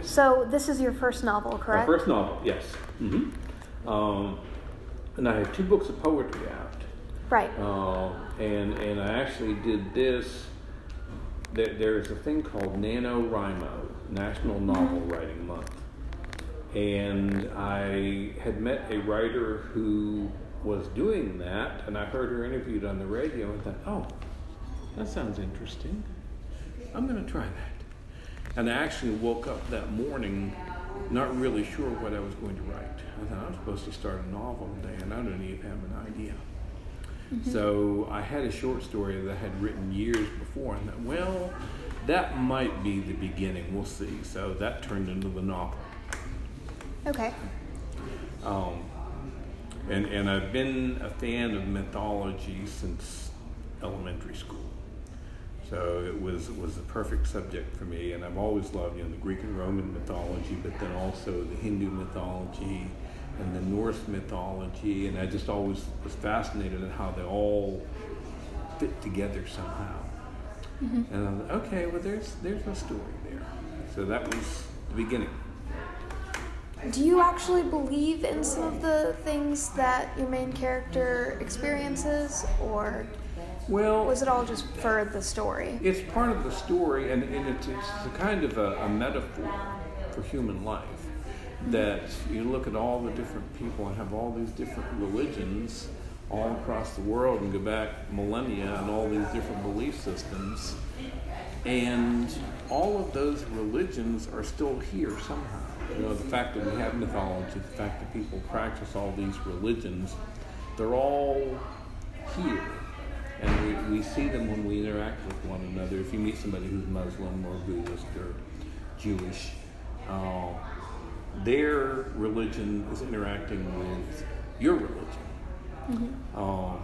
Yes. So this is your first novel, correct? My first novel, yes. hmm Um, and I have two books of poetry out. Right. Uh, and and I actually did this. There, there is a thing called NaNoWriMo, National Novel Writing Month, and I had met a writer who was doing that, and I heard her interviewed on the radio, and thought, oh, that sounds interesting. I'm going to try that. And I actually woke up that morning not really sure what I was going to write. I thought I'm supposed to start a novel today, and I don't even have an idea. So I had a short story that I had written years before, and thought, well, that might be the beginning. We'll see. So that turned into the novel. Okay. Um, and, and I've been a fan of mythology since elementary school. So it was it was the perfect subject for me, and I've always loved you know the Greek and Roman mythology, but then also the Hindu mythology and the Norse mythology, and I just always was fascinated at how they all fit together somehow. Mm-hmm. And I thought, okay, well there's there's a story there. So that was the beginning. Do you actually believe in some of the things that your main character experiences, or Well, was it all just for the story? It's part of the story, and, and it's, it's a kind of a, a metaphor for human life. That you look at all the different people and have all these different religions all across the world and go back millennia and all these different belief systems. And all of those religions are still here somehow. You know, the fact that we have mythology, the fact that people practice all these religions, they're all here. And we, we see them when we interact with one another. If you meet somebody who's Muslim or Buddhist or Jewish, uh, their religion is interacting with your religion. Uh,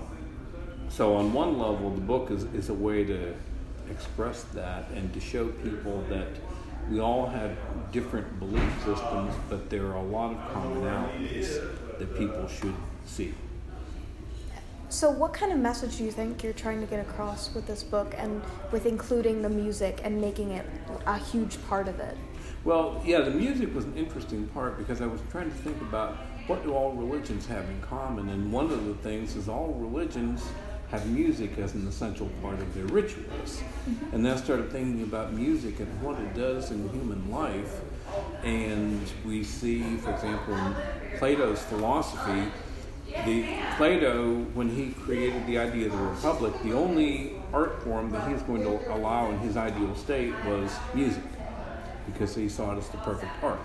so, on one level, the book is, is a way to express that and to show people that we all have different belief systems, but there are a lot of commonalities that people should see. So, what kind of message do you think you're trying to get across with this book and with including the music and making it a huge part of it? Well, yeah, the music was an interesting part because I was trying to think about what do all religions have in common, and one of the things is all religions have music as an essential part of their rituals. Mm-hmm. And then I started thinking about music and what it does in human life. And we see, for example, in Plato's philosophy, the Plato, when he created the idea of the republic, the only art form that he was going to allow in his ideal state was music, because he saw it as the perfect art.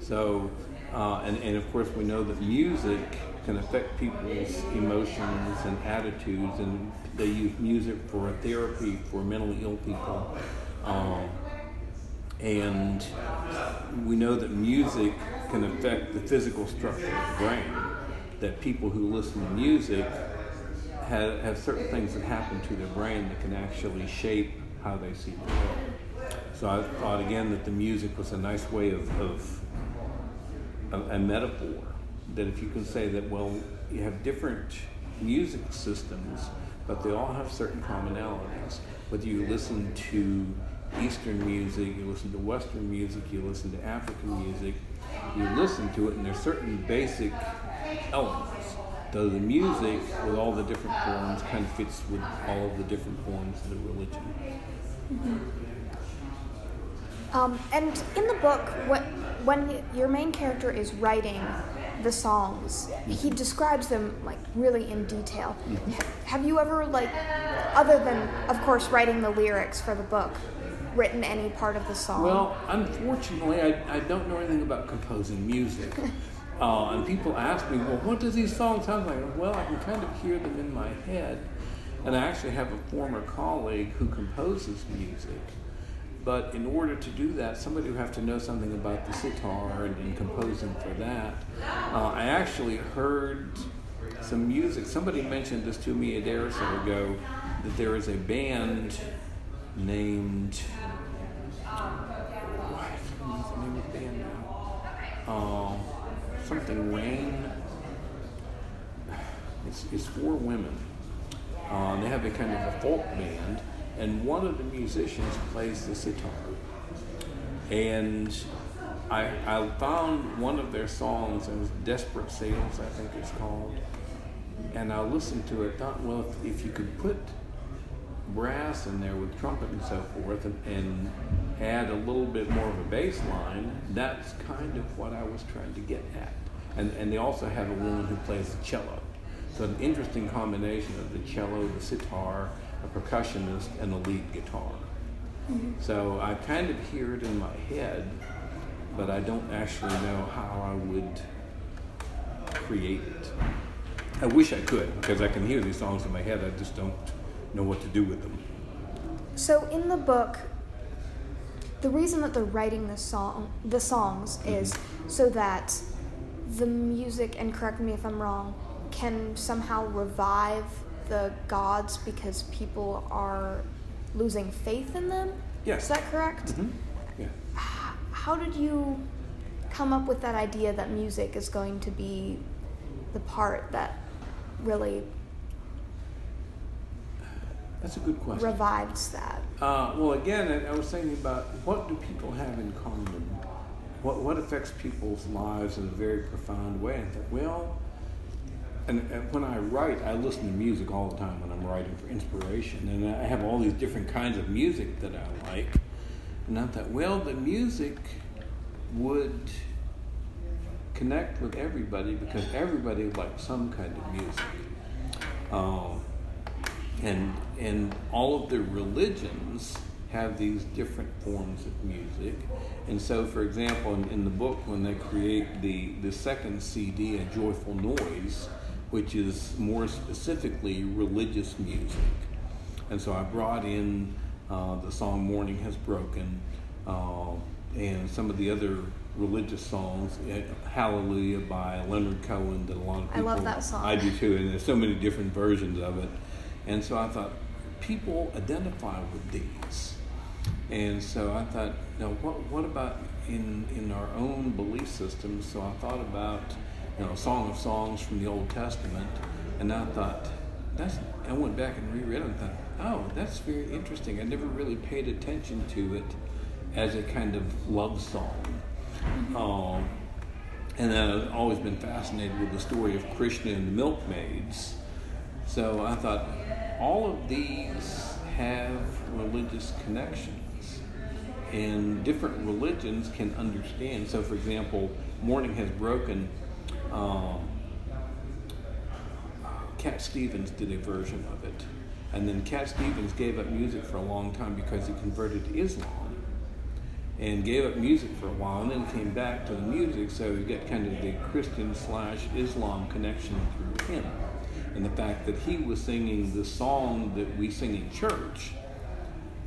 So, uh, and, and of course, we know that music can affect people's emotions and attitudes, and they use music for therapy for mentally ill people. Um, and we know that music can affect the physical structure of the brain. That people who listen to music have, have certain things that happen to their brain that can actually shape how they see the world. So I thought again that the music was a nice way of, of a, a metaphor. That if you can say that, well, you have different music systems, but they all have certain commonalities. Whether you listen to Eastern music, you listen to Western music, you listen to African music, you listen to it, and there's certain basic elements. Though the music, with all the different forms, kind of fits with all of the different forms of the religion. Mm-hmm. Um, and in the book, what, when your main character is writing the songs, he mm-hmm. describes them like really in detail. Mm-hmm. Ha- Have you ever like, other than of course writing the lyrics for the book, written any part of the song? Well, unfortunately, I, I don't know anything about composing music. Uh, and people ask me, well, what does these songs sound like? Well, I can kind of hear them in my head. And I actually have a former colleague who composes music. But in order to do that, somebody would have to know something about the sitar and, and composing for that. Uh, I actually heard some music. Somebody mentioned this to me a day or so ago that there is a band named. What is the name of the band now? Um, something Rain. It's, it's four women. Uh, they have a kind of a folk band, and one of the musicians plays the sitar. And I, I found one of their songs, it was Desperate Sales, I think it's called. And I listened to it, thought, well, if, if you could put brass in there with trumpet and so forth and, and add a little bit more of a bass line, that's kind of what I was trying to get at. And, and they also have a woman who plays the cello. So an interesting combination of the cello, the sitar, a percussionist, and a lead guitar. Mm-hmm. So I kind of hear it in my head, but I don't actually know how I would create it. I wish I could because I can hear these songs in my head. I just don't know what to do with them. So in the book, the reason that they're writing the song, the songs, mm-hmm. is so that the music, and correct me if I'm wrong, can somehow revive the gods because people are losing faith in them. Yes. Is that correct? Mm-hmm. Yeah. How did you come up with that idea that music is going to be the part that really that's a good question. Revives that. Uh, well, again, I, I, was thinking about what do people have in common? What what affects people's lives in a very profound way? And thought, well, and, and, when I write, I listen to music all the time when I'm writing for inspiration, and I have all these different kinds of music that I like. And I thought, well, the music would connect with everybody because everybody likes some kind of music. Um, and and all of the religions have these different forms of music. And so, for example, in, in the book, when they create the, the second CD, A Joyful Noise, which is more specifically religious music. And so I brought in uh, the song Morning Has Broken uh, and some of the other religious songs, eh, Hallelujah by Leonard Cohen, that a lot of people. I love that song. I do too, and there's so many different versions of it. And so I thought, people identify with these. And so I thought, now what, what about in, in our own belief systems? So I thought about, you know, Song of Songs from the Old Testament, and I thought, that's, I went back and reread it and thought, oh, that's very interesting. I never really paid attention to it as a kind of love song. Um, and I've always been fascinated with the story of Krishna and the milkmaids. So I thought, all of these have religious connections, and different religions can understand. So, for example, Morning Has Broken. Um, Cat Stevens did a version of it. And then Cat Stevens gave up music for a long time because he converted to Islam and gave up music for a while and then came back to the music. So you get kind of the Christian slash Islam connection through him and the fact that he was singing the song that we sing in church.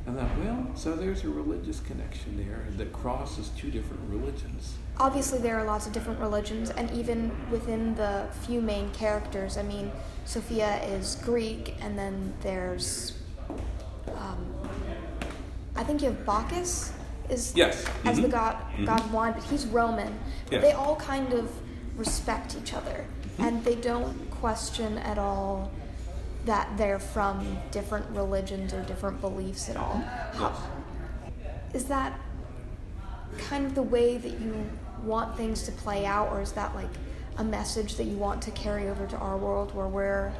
I thought, well, so there's a religious connection there that crosses two different religions. Obviously, there are lots of different religions, and even within the few main characters, I mean, Sophia is Greek, and then there's, um, I think you have Bacchus is yes. as mm-hmm. the god mm-hmm. god of wine, but he's Roman. Yes. They all kind of respect each other, mm-hmm. and they don't question at all that they're from different religions or different beliefs at all. How, is that kind of the way that you want things to play out, or is that like a message that you want to carry over to our world where we're a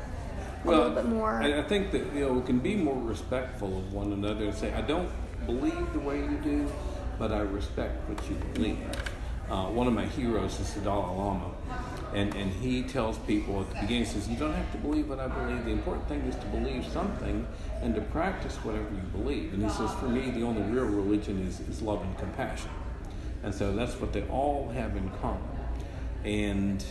well, little bit more? I think that you know we can be more respectful of one another and say, I don't believe the way you do, but I respect what you believe. Uh, one of my heroes is the Dalai Lama and, and he tells people at the beginning, he says, You don't have to believe what I believe. The important thing is to believe something and to practice whatever you believe. And he says, For me, the only real religion is, is love and compassion. And so that's what they all have in common. And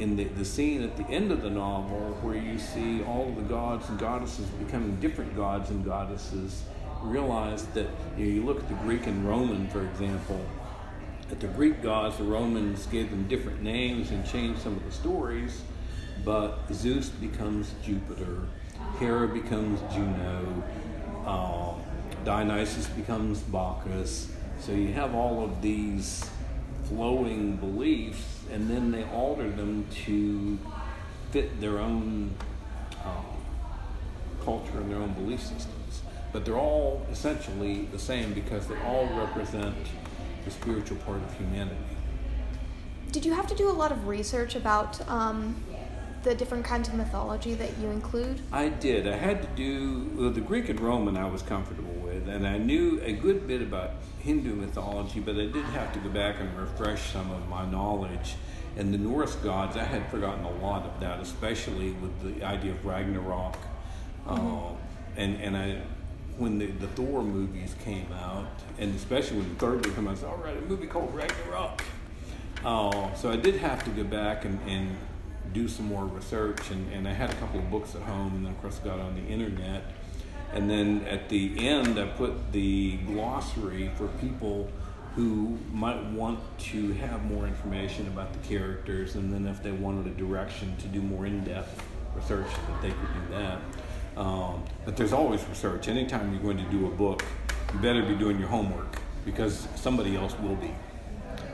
in the, the scene at the end of the novel, where you see all the gods and goddesses becoming different gods and goddesses, realize that you, know, you look at the Greek and Roman, for example, that the Greek gods, the Romans gave them different names and changed some of the stories, but Zeus becomes Jupiter, Hera becomes Juno, uh, Dionysus becomes Bacchus. So you have all of these flowing beliefs, and then they alter them to fit their own uh, culture and their own belief systems. But they're all essentially the same because they all represent the spiritual part of humanity. Did you have to do a lot of research about um, the different kinds of mythology that you include? I did. I had to do well, the Greek and Roman. I was comfortable with, and I knew a good bit about Hindu mythology, but I did have to go back and refresh some of my knowledge. And the Norse gods, I had forgotten a lot of that, especially with the idea of Ragnarok. Mm-hmm. Uh, and and I, when the, the Thor movies came out, and especially when the third one came out, I said, all right, a movie called Ragnarok. Uh, so I did have to go back and, and do some more research, and, and I had a couple of books at home, and then of course got on the internet. And then at the end, I put the glossary for people who might want to have more information about the characters, and then if they wanted a direction to do more in depth research, that they could do that. Um, but there's always research. Anytime you're going to do a book, you better be doing your homework because somebody else will be.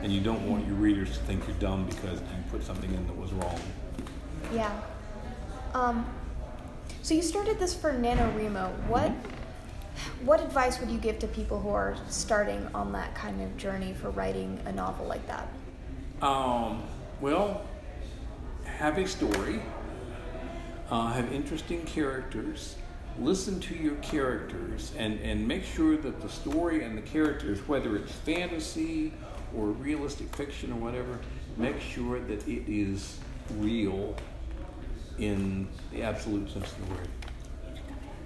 And you don't want your readers to think you're dumb because you put something in that was wrong. Yeah. Um, so you started this for NaNoWriMo. What mm-hmm. what advice would you give to people who are starting on that kind of journey for writing a novel like that? Um, well, have a story, uh, have interesting characters, listen to your characters, and, and make sure that the story and the characters, whether it's fantasy or realistic fiction or whatever, make sure that it is real in the absolute sense of the word.